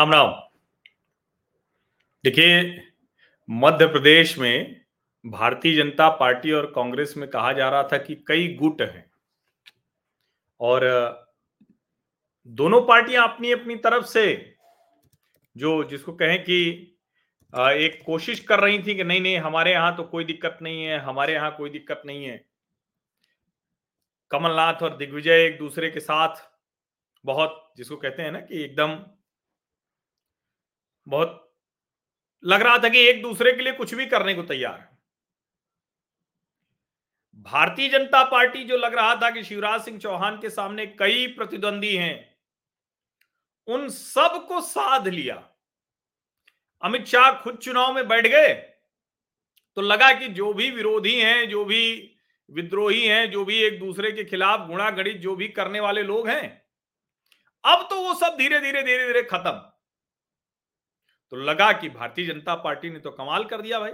राम राम। देखिए, मध्य प्रदेश में भारतीय जनता पार्टी और कांग्रेस में कहा जा रहा था कि कई गुट हैं। और, दोनों पार्टियाँ अपनी अपनी तरफ़ से जो, जिसको कहें कि एक कोशिश कर रही थी कि नहीं नहीं, हमारे यहाँ तो कोई दिक्कत नहीं है, हमारे यहाँ कोई दिक्कत नहीं है। कमलनाथ और दिग्विजय एक दूसरे के साथ बहुत, जिसको कहते हैं ना कि एकदम बहुत लग रहा था कि एक दूसरे के लिए कुछ भी करने को तैयार है। भारतीय जनता पार्टी जो लग रहा था कि शिवराज सिंह चौहान के सामने कई प्रतिद्वंदी हैं, उन सबको साध लिया। अमित शाह खुद चुनाव में बैठ गए तो लगा कि जो भी विरोधी हैं, जो भी विद्रोही हैं, जो भी एक दूसरे के खिलाफ गुणा गणित जो भी करने वाले लोग हैं, अब तो वो सब धीरे धीरे धीरे धीरे खत्म। तो लगा कि भारतीय जनता पार्टी ने तो कमाल कर दिया भाई,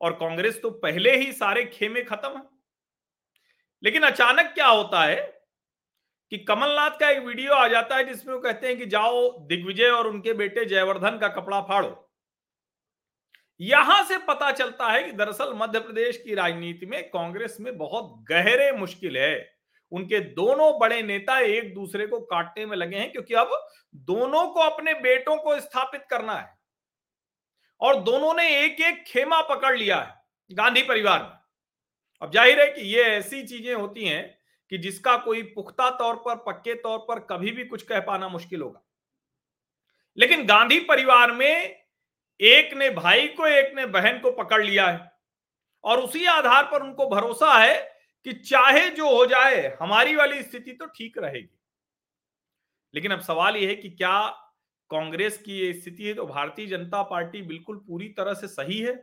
और कांग्रेस तो पहले ही सारे खेमे खत्म है। लेकिन अचानक क्या होता है कि कमलनाथ का एक वीडियो आ जाता है जिसमें वो कहते हैं कि जाओ दिग्विजय और उनके बेटे जयवर्धन का कपड़ा फाड़ो। यहाँ से पता चलता है कि दरअसल मध्य प्रदेश की राजनीति में कांग्रेस में बहुत गहरे मुश्किल है। उनके दोनों बड़े नेता एक दूसरे को काटने में लगे हैं, क्योंकि अब दोनों को अपने बेटों को स्थापित करना है। और दोनों ने एक एक खेमा पकड़ लिया है गांधी परिवार में। अब ज़ाहिर है कि ये ऐसी चीज़ें होती हैं कि जिसका कोई पुख्ता तौर पर, पक्के तौर पर कभी भी कुछ कह पाना मुश्किल होगा। लेकिन गांधी परिवार में एक ने भाई को, एक ने बहन को पकड़ लिया है और उसी आधार पर उनको भरोसा है कि चाहे जो हो जाए, हमारी वाली स्थिति तो ठीक रहेगी। लेकिन अब सवाल यह है कि क्या कांग्रेस की ये स्थिति है तो भारतीय जनता पार्टी बिल्कुल पूरी तरह से सही है।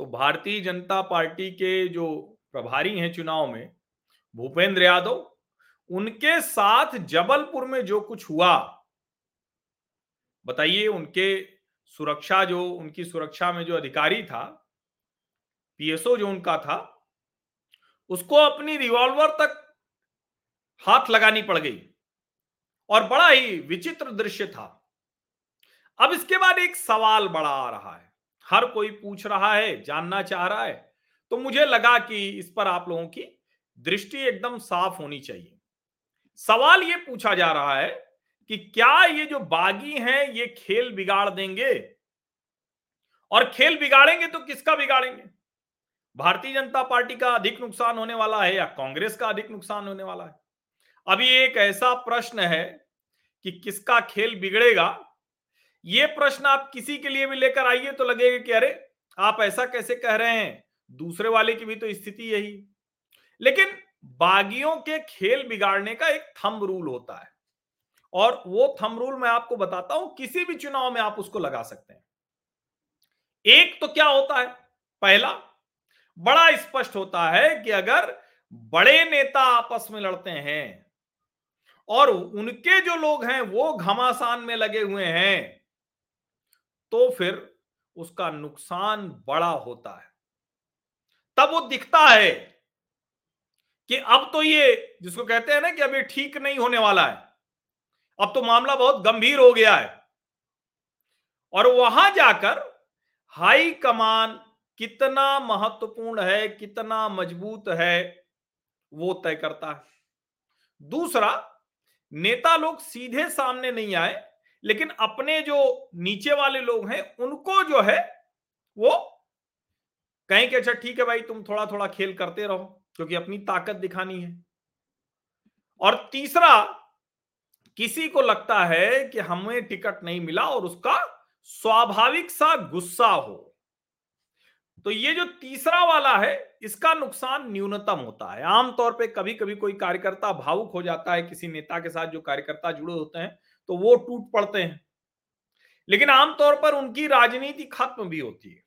तो भारतीय जनता पार्टी के जो प्रभारी हैं चुनाव में, भूपेंद्र यादव, उनके साथ जबलपुर में जो कुछ हुआ, बताइए उनके सुरक्षा जो, उनकी सुरक्षा में जो अधिकारी था, पीएसओ जो उनका था, उसको अपनी रिवॉल्वर तक हाथ लगानी पड़ गई। और बड़ा ही विचित्र दृश्य था। अब इसके बाद एक सवाल बड़ा आ रहा है। हर कोई पूछ रहा है, जानना चाह रहा है। तो मुझे लगा कि इस पर आप लोगों की दृष्टि एकदम साफ़ होनी चाहिए। सवाल ये पूछा जा रहा है कि क्या ये जो बागी हैं, ये खेल बिगाड़ देंगे? और खेल बिगाड़ेंगे तो किसका बिगाड़ेंगे? भारतीय जनता पार्टी का अधिक नुकसान होने वाला है या कांग्रेस का अधिक नुकसान होने वाला है? अभी एक ऐसा प्रश्न है कि किसका खेल बिगड़ेगा? ये प्रश्न आप किसी के लिए भी लेकर आइए तो लगेगा कि अरे, आप ऐसा कैसे कह रहे हैं? दूसरे वाले की भी तो स्थिति यही। लेकिन बागियों के खेल बिगाड़ने का एक थम रूल होता है। और वो थम रूल मैं आपको बताता हूँ, किसी भी चुनाव में आप उसको लगा सकते हैं। एक तो क्या होता है? पहला, बड़ा स्पष्ट होता है कि अगर बड़े नेता आपस में लड़ते हैं और उनके जो लोग हैं, वो घमासान में लगे हुए हैं। तो फिर उसका नुकसान बड़ा होता है। तब वो दिखता है कि अब तो ये, जिसको कहते हैं ना कि अभी ठीक नहीं होने वाला है, अब तो मामला बहुत गंभीर हो गया है। और वहाँ जाकर हाई कमान कितना महत्वपूर्ण है, कितना मज़बूत है, वो तय करता है। दूसरा नेता लोग सीधे सामने नहीं आए, लेकिन अपने जो नीचे वाले लोग हैं, उनको जो है, वो कहें कि अच्छा ठीक है भाई, तुम थोड़ा थोड़ा खेल करते रहो, क्योंकि अपनी ताकत दिखानी है। और तीसरा, किसी को लगता है कि हमें टिकट नहीं मिला और उसका स्वाभाविक सा गुस्सा हो। तो ये जो तीसरा वाला है, इसका नुकसान न्यूनतम होता है। आमतौर पे कभी कभी कोई कार्यकर्ता भावुक हो जाता है, किसी नेता के साथ जो कार्यकर्ता जुड़े होते हैं तो वो टूट पड़ते हैं। लेकिन आमतौर पर उनकी राजनीति खत्म भी होती है।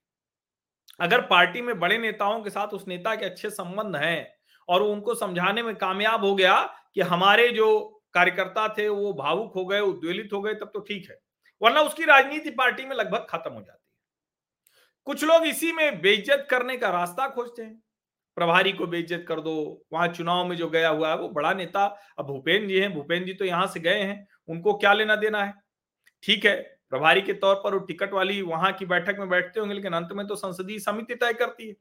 अगर पार्टी में बड़े नेताओं के साथ उस नेता के अच्छे संबंध हैं और वो उनको समझाने में कामयाब हो गया कि हमारे जो कार्यकर्ता थे, वो भावुक हो गए, उद्वेलित हो गए, तब तो ठीक है। वरना उसकी राजनीति पार्टी में लगभग खत्म हो जाती कुछ लोग इसी में बेइज्जत करने का रास्ता खोजते हैं। प्रभारी को बेइज्जत कर दो, वहाँ चुनाव में जो गया हुआ है, वो बड़ा नेता, अब भूपेन जी हैं भूपेन जी तो यहाँ से गए हैं, उनको क्या लेना देना है? ठीक है, प्रभारी के तौर पर वो टिकट वाली वहाँ की बैठक में बैठते होंगे, लेकिन अंत में तो संसदीय समिति तय करती है।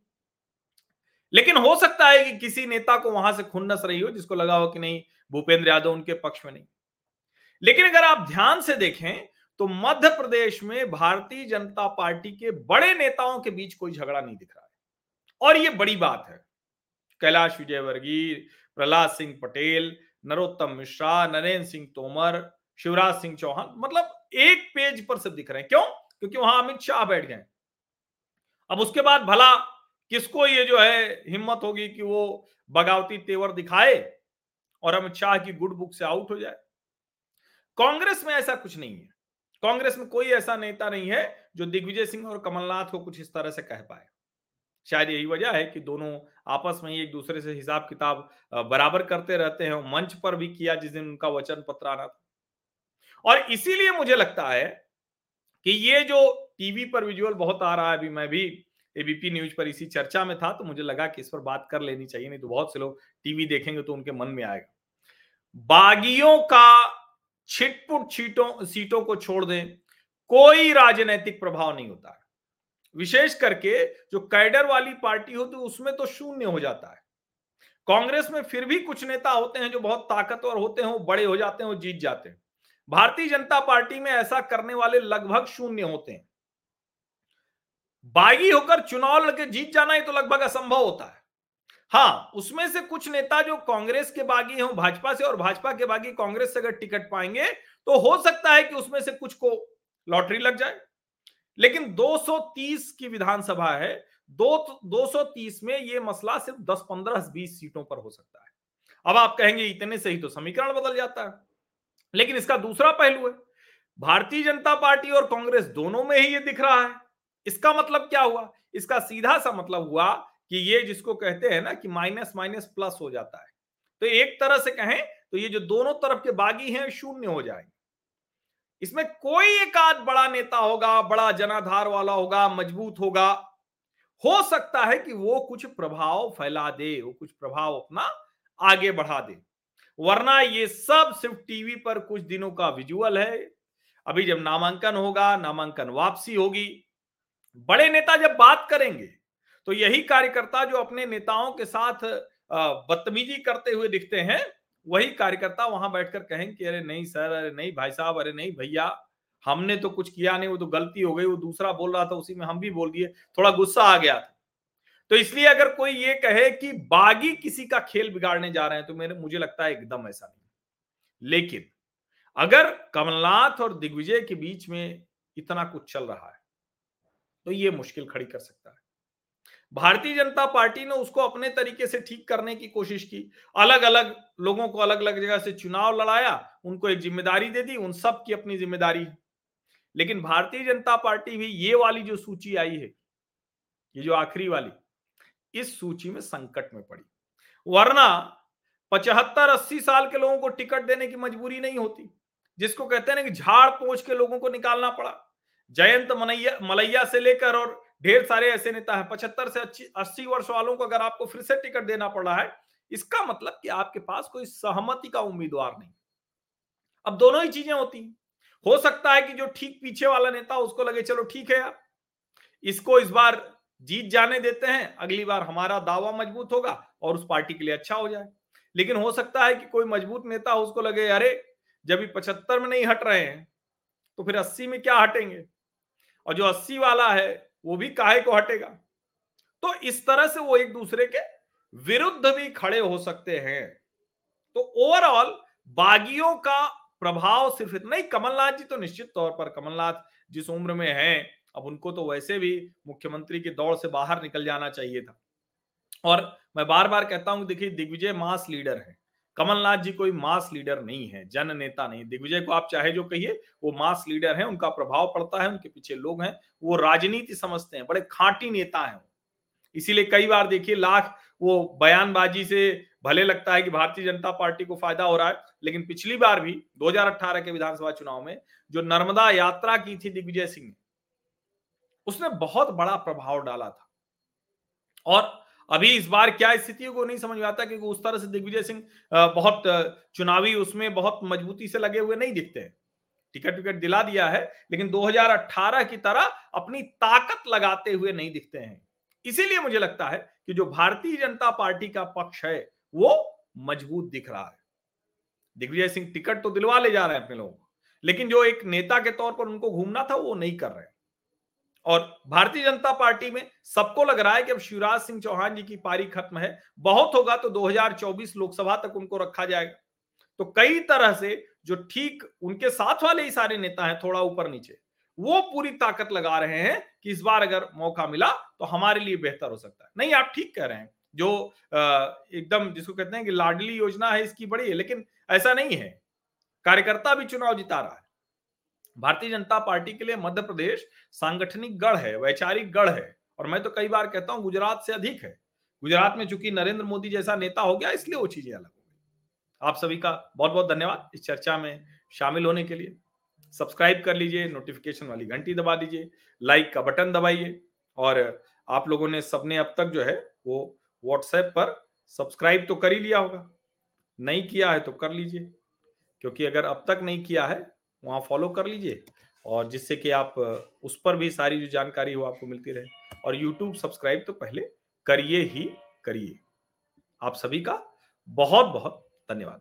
लेकिन हो सकता है कि किसी नेता को वहाँ से खुन्नस रही हो, जिसको लगा हो कि नहीं, भूपेंद्र यादव उनके पक्ष में नहीं। लेकिन अगर आप ध्यान से देखें तो मध्य प्रदेश में भारतीय जनता पार्टी के बड़े नेताओं के बीच कोई झगड़ा नहीं दिख रहा है। और ये बड़ी बात है। कैलाश विजयवर्गीय, प्रहलाद सिंह पटेल, नरोत्तम मिश्रा, नरेंद्र सिंह तोमर, शिवराज सिंह चौहान मतलब एक पेज पर सब दिख रहे हैं। क्यों? क्योंकि वहाँ अमित शाह बैठ गए। अब उसके बाद भला किसको ये जो है हिम्मत होगी कि वो बगावती तेवर दिखाए और अमित शाह की गुड बुक से आउट हो जाए? कांग्रेस में ऐसा कुछ नहीं है। कांग्रेस में कोई ऐसा नेता नहीं है जो दिग्विजय सिंह और कमलनाथ को कुछ इस तरह से कह पाए। शायद यही वजह है कि दोनों आपस में ही एक दूसरे से हिसाब किताब बराबर करते रहते हैं मंच पर भी किया जिस दिन उनका वचन पत्र आना था। और इसीलिए मुझे लगता है कि ये जो टीवी पर विजुअल बहुत आ रहा है, अभी मैं भी एबीपी न्यूज़ पर इसी चर्चा में था तो मुझे लगा कि इस पर बात कर लेनी चाहिए, नहीं तो बहुत से लोग टीवी देखेंगे तो उनके मन में आएगा। बागियों का छिटपुट सीटों सीटों को छोड़ दें, कोई राजनीतिक प्रभाव नहीं होता। है विशेष करके जो कैडर वाली पार्टी होती है, उसमें तो शून्य हो जाता है। कांग्रेस में फिर भी कुछ नेता होते हैं जो बहुत ताकतवर होते हैं, वो बड़े हो जाते हैं जीत जाते हैं। भारतीय जनता पार्टी में ऐसा करने वाले लगभग शून्य होते हैं। बागी होकर चुनाव लड़के जीत जाना ही तो लगभग असंभव होता है। हाँ उसमें से कुछ नेता जो कांग्रेस के बागी हो, भाजपा से, और भाजपा के बागी कांग्रेस से अगर टिकट पाएँगे तो हो सकता है कि उसमें से कुछ को लॉटरी लग जाए। लेकिन 230 की विधानसभा है, दो 230 में ये मसला सिर्फ़ 10 15 20 सीटों पर हो सकता है। अब आप कहेंगे, इतने से ही तो समीकरण बदल जाता है। लेकिन इसका दूसरा पहलू है, भारतीय जनता पार्टी और कांग्रेस दोनों में ही ये दिख रहा है। इसका मतलब क्या हुआ? इसका सीधा सा मतलब हुआ कि ये जिसको कहते हैं ना कि माइनस माइनस प्लस हो जाता है। तो एक तरह से कहें तो ये जो दोनों तरफ़ के बागी हैं, शून्य हो जाएँगे। इसमें कोई एक आध बड़ा नेता होगा, बड़ा जनाधार वाला होगा, मज़बूत होगा। हो सकता है कि वो कुछ प्रभाव फैला दे, वो कुछ प्रभाव अपना आगे बढ़ा दे। वरना ये सब सिर्फ़ टीवी पर कुछ दिनों का विजुअल है। अभी जब नामांकन होगा, नामांकन वापसी होगी। बड़े नेता जब बात करेंगे तो यही कार्यकर्ता जो अपने नेताओं के साथ बदतमीजी करते हुए दिखते हैं, वही कार्यकर्ता वहाँ बैठकर कहेंगे कि, अरे नहीं सर, अरे नहीं भाई साहब, अरे नहीं भैया, हमने तो कुछ किया नहीं, वो तो गलती हो गई, वो दूसरा बोल रहा था, उसी में हम भी बोल दिए। थोड़ा गुस्सा आ गया था। तो इसलिए अगर कोई ये कहे कि बागी किसी का खेल बिगाड़ने जा रहे हैं तो मेरे, मुझे लगता है एकदम ऐसा नहीं लेकिन अगर कमलनाथ और दिग्विजय के बीच में इतना कुछ चल रहा है तो ये मुश्किल खड़ी कर सकता है। भारतीय जनता पार्टी ने उसको अपने तरीके से ठीक करने की कोशिश की। अलग अलग लोगों को अलग अलग जगह से चुनाव लड़ाया, उनको एक ज़िम्मेदारी दे दी, उन सब की अपनी ज़िम्मेदारी। लेकिन भारतीय जनता पार्टी भी ये वाली जो सूची आई है, ये जो आखिरी वाली, इस सूची में संकट में पड़ी। वरना पचहत्तर अस्सी साल के लोगों को टिकट देने की मजबूरी नहीं होती, जिसको कहते हैं ना कि झाड़ पोछ के लोगों को निकालना पड़ा। जयंत मनैया, मलैया से लेकर और ढेर सारे ऐसे नेता हैं, पचहत्तर से अस्सी वर्ष वालों को अगर आपको फिर से टिकट देना पड़ रहा है, इसका मतलब कि आपके पास कोई सहमति का उम्मीदवार नहीं। अब दोनों ही चीज़ें होती हैं। हो सकता है कि जो ठीक पीछे वाला नेता, उसको लगे, चलो ठीक है यार, इसको इस बार जीत जाने देते हैं, अगली बार हमारा दावा मज़बूत होगा और उस पार्टी के लिए अच्छा हो जाए। लेकिन हो सकता है कि कोई मज़बूत नेता, उसको लगे, अरे, जब पचहत्तर में नहीं हट रहे हैं तो फिर अस्सी में क्या हटेंगे? और जो अस्सी वाला है वो भी काहे को हटेगा? तो इस तरह से वो एक दूसरे के विरुद्ध भी खड़े हो सकते हैं। तो ओवरऑल बागियों का प्रभाव सिर्फ़ इतना ही, कमलनाथ जी तो निश्चित तौर पर, कमलनाथ जिस उम्र में हैं, अब उनको तो वैसे भी मुख्यमंत्री की दौड़ से बाहर निकल जाना चाहिए था। और मैं बार बार कहता हूँ, देखिए, दिग्विजय मास लीडर है। कमलनाथ जी कोई मास लीडर नहीं है, जन नेता नहीं। दिग्विजय को आप चाहे जो कहिए, वो मास लीडर है, उनका प्रभाव पड़ता है, उनके पीछे लोग हैं, वो राजनीति समझते हैं, बड़े खांटी नेता हैं इसीलिए कई बार देखिए, लाख वो बयानबाजी से भले लगता है कि भारतीय जनता पार्टी को फ़ायदा हो रहा है, लेकिन पिछली बार भी 2018 के विधानसभा चुनाव में, जो नर्मदा यात्रा की थी दिग्विजय सिंह ने, उसने बहुत बड़ा प्रभाव डाला था। और अभी इस बार क्या स्थिति को नहीं समझ में आता क्योंकि उस तरह से दिग्विजय सिंह बहुत चुनावी उसमें बहुत मजबूती से लगे हुए नहीं दिखते हैं। टिकट विकट दिला दिया है, लेकिन 2018 की तरह अपनी ताकत लगाते हुए नहीं दिखते हैं। इसीलिए मुझे लगता है कि जो भारतीय जनता पार्टी का पक्ष है, वो मज़बूत दिख रहा है। दिग्विजय सिंह टिकट तो दिलवा ले जा रहे हैं अपने लोगों को, लेकिन जो एक नेता के तौर पर उनको घूमना था, वो नहीं कर रहे और भारतीय जनता पार्टी में सबको लग रहा है कि अब शिवराज सिंह चौहान जी की पारी खत्म है, बहुत होगा तो 2024 लोकसभा तक उनको रखा जाएगा। तो कई तरह से जो ठीक उनके साथ वाले ही सारे नेता हैं, थोड़ा ऊपर नीचे, वो पूरी ताकत लगा रहे हैं कि इस बार अगर मौका मिला तो हमारे लिए बेहतर हो सकता है। नहीं, आप ठीक कह रहे हैं, जो एकदम जिसको कहते हैं कि लाडली योजना है, इसकी बड़ी है, लेकिन ऐसा नहीं है। कार्यकर्ता भी चुनाव जिता रहा है। भारतीय जनता पार्टी के लिए मध्य प्रदेश सांगठनिक गढ़ है, वैचारिक गढ़ है। और मैं तो कई बार कहता हूँ, गुजरात से अधिक है। गुजरात में चूँकि नरेंद्र मोदी जैसा नेता हो गया, इसलिए वो चीज़ें अलग हो गई। आप सभी का बहुत बहुत धन्यवाद इस चर्चा में शामिल होने के लिए। सब्सक्राइब कर लीजिए नोटिफिकेशन वाली घंटी दबा दीजिए लाइक का बटन दबाइए, और आप लोगों ने सबने अब तक जो है, वो व्हाट्सएप पर सब्सक्राइब तो कर ही लिया होगा। नहीं किया है तो कर लीजिए, क्योंकि अगर अब तक नहीं किया है वहाँ फॉलो कर लीजिए और जिससे कि आप, उस पर भी सारी जो जानकारी हो आपको मिलती रहे और यूट्यूब सब्सक्राइब तो पहले करिए ही करिए आप सभी का बहुत बहुत धन्यवाद